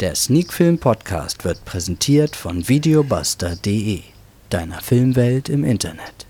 Der Sneakfilm Podcast wird präsentiert von videobuster.de, deiner Filmwelt im Internet.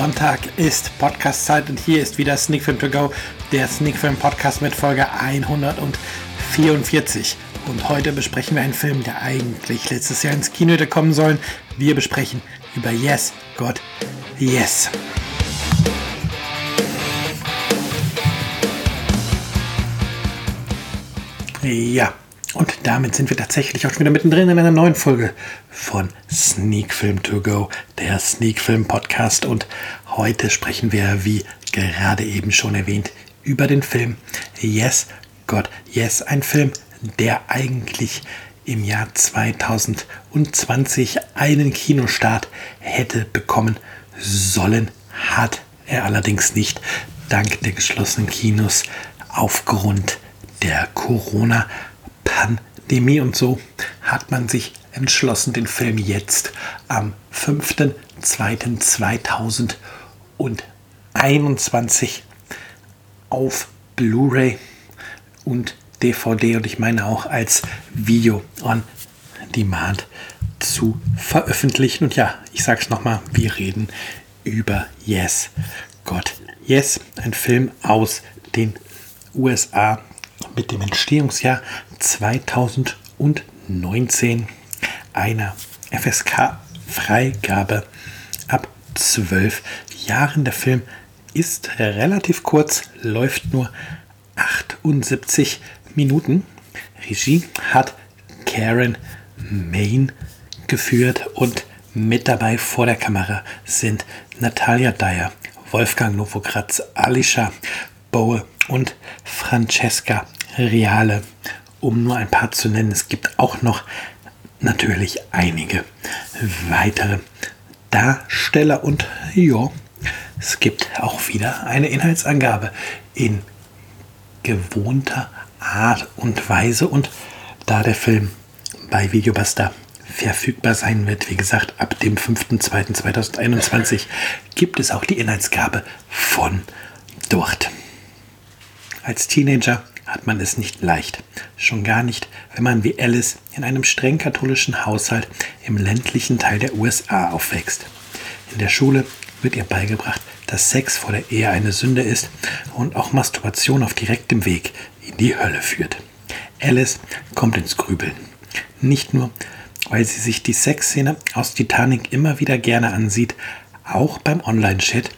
Sonntag ist Podcast-Zeit und hier ist wieder Sneak Film To Go, der Sneak Film Podcast mit Folge 144. Und heute besprechen wir einen Film, der eigentlich letztes Jahr ins Kino hätte kommen sollen. Wir besprechen über Yes, Gott, Yes. Ja, und damit sind wir tatsächlich auch schon wieder mittendrin in einer neuen Folge von Sneak Film To Go, der Sneak Film Podcast. Und heute sprechen wir, wie gerade eben schon erwähnt, über den Film Yes, God, Yes. Ein Film, der eigentlich im Jahr 2020 einen Kinostart hätte bekommen sollen, hat er allerdings nicht, dank der geschlossenen Kinos aufgrund der Corona-Pandemie. Pandemie und so hat man sich entschlossen, den Film jetzt am 5.2.2021 auf Blu-ray und DVD und ich meine auch als Video on Demand zu veröffentlichen. Und ja, ich sage es nochmal, wir reden über Yes, Gott. Yes, ein Film aus den USA mit dem Entstehungsjahr 2019 einer FSK-Freigabe ab 12 Jahren. Der Film ist relativ kurz, läuft nur 78 Minuten. Regie hat Karen Main geführt und mit dabei vor der Kamera sind Natalia Dyer, Wolfgang Novogratz, Alicia Bowe und Francesca Reale, um nur ein paar zu nennen. Es gibt auch noch natürlich einige weitere Darsteller und ja, es gibt auch wieder eine Inhaltsangabe in gewohnter Art und Weise und da der Film bei Videobuster verfügbar sein wird, wie gesagt, ab dem 5.2.2021 gibt es auch die Inhaltsgabe von dort. Als Teenager hat man es nicht leicht. Schon gar nicht, wenn man wie Alice in einem streng katholischen Haushalt im ländlichen Teil der USA aufwächst. In der Schule wird ihr beigebracht, dass Sex vor der Ehe eine Sünde ist und auch Masturbation auf direktem Weg in die Hölle führt. Alice kommt ins Grübeln. Nicht nur, weil sie sich die Sexszene aus Titanic immer wieder gerne ansieht, auch beim Online-Chat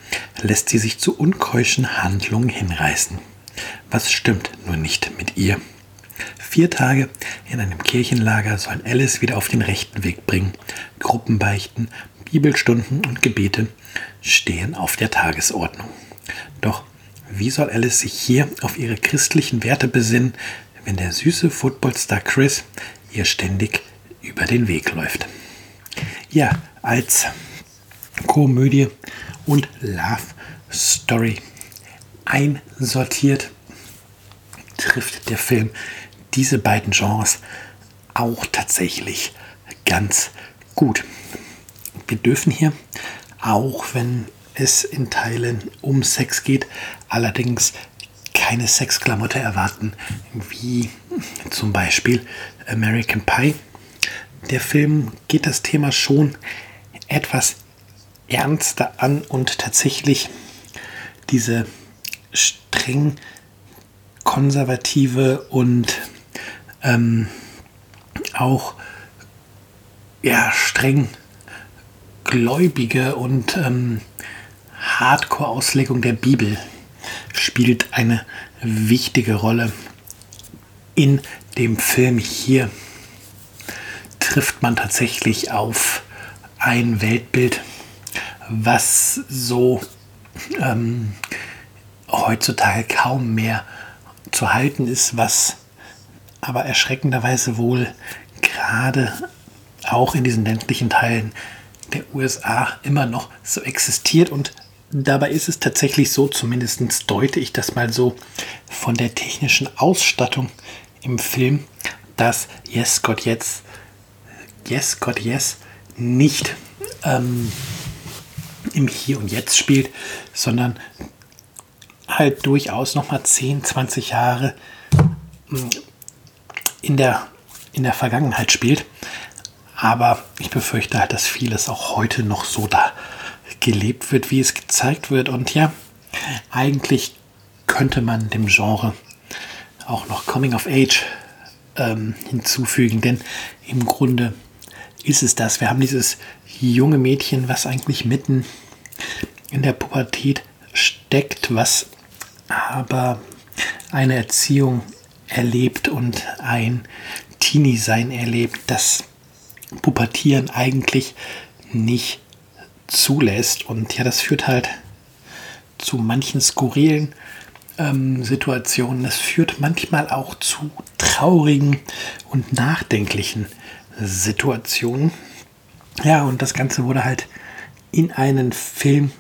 lässt sie sich zu unkeuschen Handlungen hinreißen. Was stimmt nur nicht mit ihr? Vier Tage in einem Kirchenlager sollen Alice wieder auf den rechten Weg bringen. Gruppenbeichten, Bibelstunden und Gebete stehen auf der Tagesordnung. Doch wie soll Alice sich hier auf ihre christlichen Werte besinnen, wenn der süße Footballstar Chris ihr ständig über den Weg läuft? Ja, als Komödie und Love Story einsortiert, trifft der Film diese beiden Genres auch tatsächlich ganz gut. Wir dürfen hier, auch wenn es in Teilen um Sex geht, allerdings keine Sexklamotte erwarten, wie zum Beispiel American Pie. Der Film geht das Thema schon etwas ernster an und tatsächlich diese streng konservative und ähm, auch ja, streng gläubige und ähm, Hardcore-Auslegung der Bibel spielt eine wichtige Rolle in dem Film. Hier trifft man tatsächlich auf ein Weltbild, was so ähm, heutzutage kaum mehr zu halten ist, was aber erschreckenderweise wohl gerade auch in diesen ländlichen Teilen der USA immer noch so existiert. Und Dabei ist es tatsächlich so, zumindest deute ich das mal so von der technischen Ausstattung im Film, dass Yes God Yes, Yes God Yes nicht ähm, im Hier und Jetzt spielt, sondern halt durchaus nochmal 10, 20 Jahre hm, in der, in der Vergangenheit spielt. Aber ich befürchte halt, dass vieles auch heute noch so da gelebt wird, wie es gezeigt wird. Und ja, eigentlich könnte man dem Genre auch noch Coming of Age ähm, hinzufügen, denn im Grunde ist es das. Wir haben dieses junge Mädchen, was eigentlich mitten in der Pubertät steckt, was aber eine Erziehung erlebt und ein Teenie-Sein erlebt, das Pubertieren eigentlich nicht zulässt. Und ja, das führt halt zu manchen skurrilen ähm, Situationen. Das führt manchmal auch zu traurigen und nachdenklichen Situationen. Ja, und das Ganze wurde halt in einen Film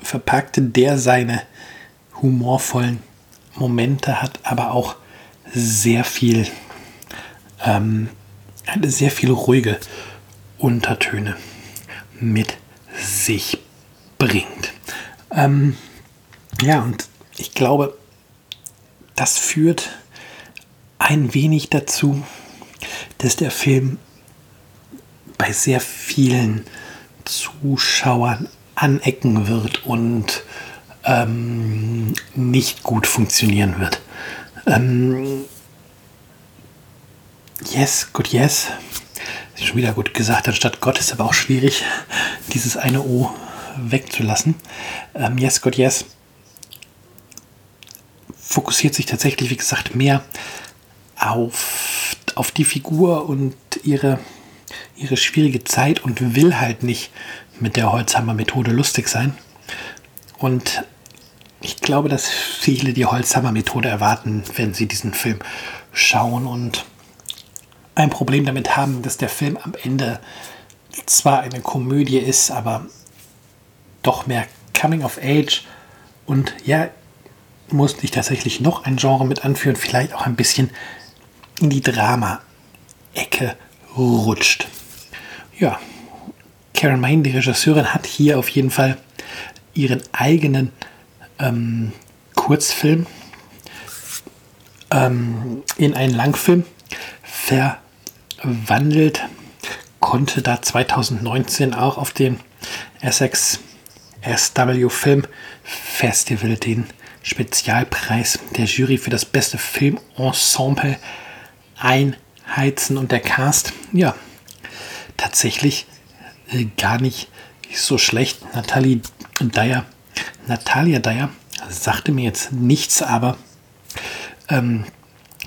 verpackt, der seine humorvollen Momente hat, aber auch sehr viel, ähm, sehr viel ruhige Untertöne mit sich bringt. Ähm, ja, und ich glaube, das führt ein wenig dazu, dass der Film bei sehr vielen Zuschauern anecken wird und ähm, nicht gut funktionieren wird. Ähm, yes, good yes. Ist schon wieder gut gesagt, anstatt Gott ist aber auch schwierig, dieses eine O wegzulassen. Ähm, yes, God, yes. Fokussiert sich tatsächlich, wie gesagt, mehr auf, auf die Figur und ihre, ihre schwierige Zeit und will halt nicht mit der Holzhammer-Methode lustig sein. Und ich glaube, dass viele die Holzhammer-Methode erwarten, wenn sie diesen Film schauen und ein Problem damit haben, dass der Film am Ende zwar eine Komödie ist, aber doch mehr Coming of Age und ja, musste ich tatsächlich noch ein Genre mit anführen, vielleicht auch ein bisschen in die Drama-Ecke rutscht. Ja, Karen Main, die Regisseurin, hat hier auf jeden Fall ihren eigenen ähm, Kurzfilm ähm, in einen Langfilm verwandelt, konnte da 2019 auch auf dem Essex SW Film Festival den Spezialpreis der Jury für das beste Filmensemble einheizen und der Cast, ja, tatsächlich äh, gar nicht so schlecht. Natalie Dyer, Natalia Dyer sagte mir jetzt nichts, aber ähm,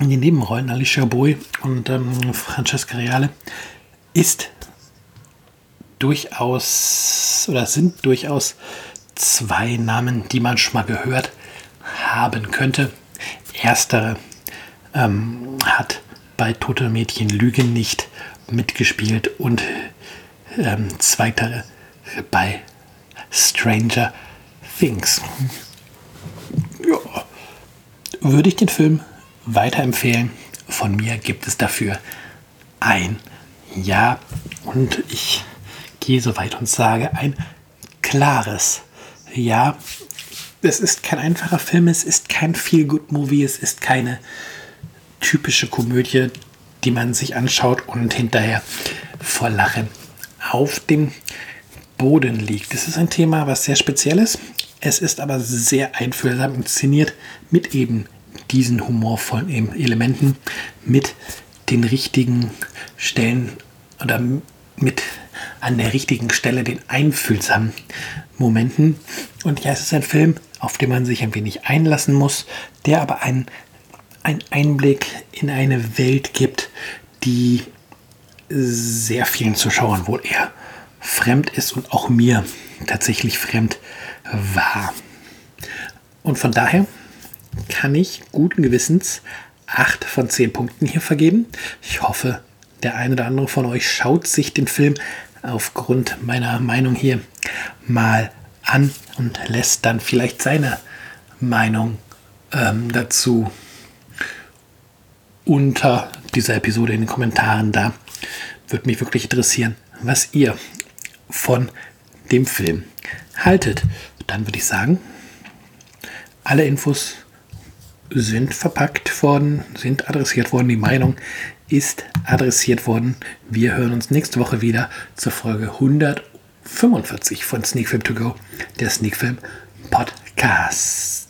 in den Nebenrollen Alicia Boy und ähm, Francesca Reale ist durchaus oder sind durchaus zwei Namen, die man schon mal gehört haben könnte. Erstere ähm, hat bei Tote Mädchen Lügen nicht mitgespielt und ähm, zweitere bei Stranger Things. Ja. Würde ich den Film weiterempfehlen? Von mir gibt es dafür ein Ja und ich gehe so weit und sage ein klares Ja. Es ist kein einfacher Film, es ist kein Feel-Good-Movie, es ist keine typische Komödie, die man sich anschaut und hinterher vor Lachen auf dem Boden liegt. Das ist ein Thema, was sehr speziell ist. Es ist aber sehr einfühlsam inszeniert mit eben diesen humorvollen Elementen, mit den richtigen Stellen oder mit an der richtigen Stelle den einfühlsamen Momenten. Und ja, es ist ein Film, auf den man sich ein wenig einlassen muss, der aber einen, einen Einblick in eine Welt gibt, die sehr vielen Zuschauern wohl eher fremd ist und auch mir tatsächlich fremd war. Und von daher kann ich guten Gewissens 8 von 10 Punkten hier vergeben. Ich hoffe, der eine oder andere von euch schaut sich den Film aufgrund meiner Meinung hier mal an und lässt dann vielleicht seine Meinung ähm, dazu unter dieser Episode in den Kommentaren da. Würde mich wirklich interessieren, was ihr von dem Film haltet. Dann würde ich sagen, alle Infos sind verpackt worden, sind adressiert worden. Die Meinung ist adressiert worden. Wir hören uns nächste Woche wieder zur Folge 145 von Sneak Film To Go, der Sneak Film Podcast.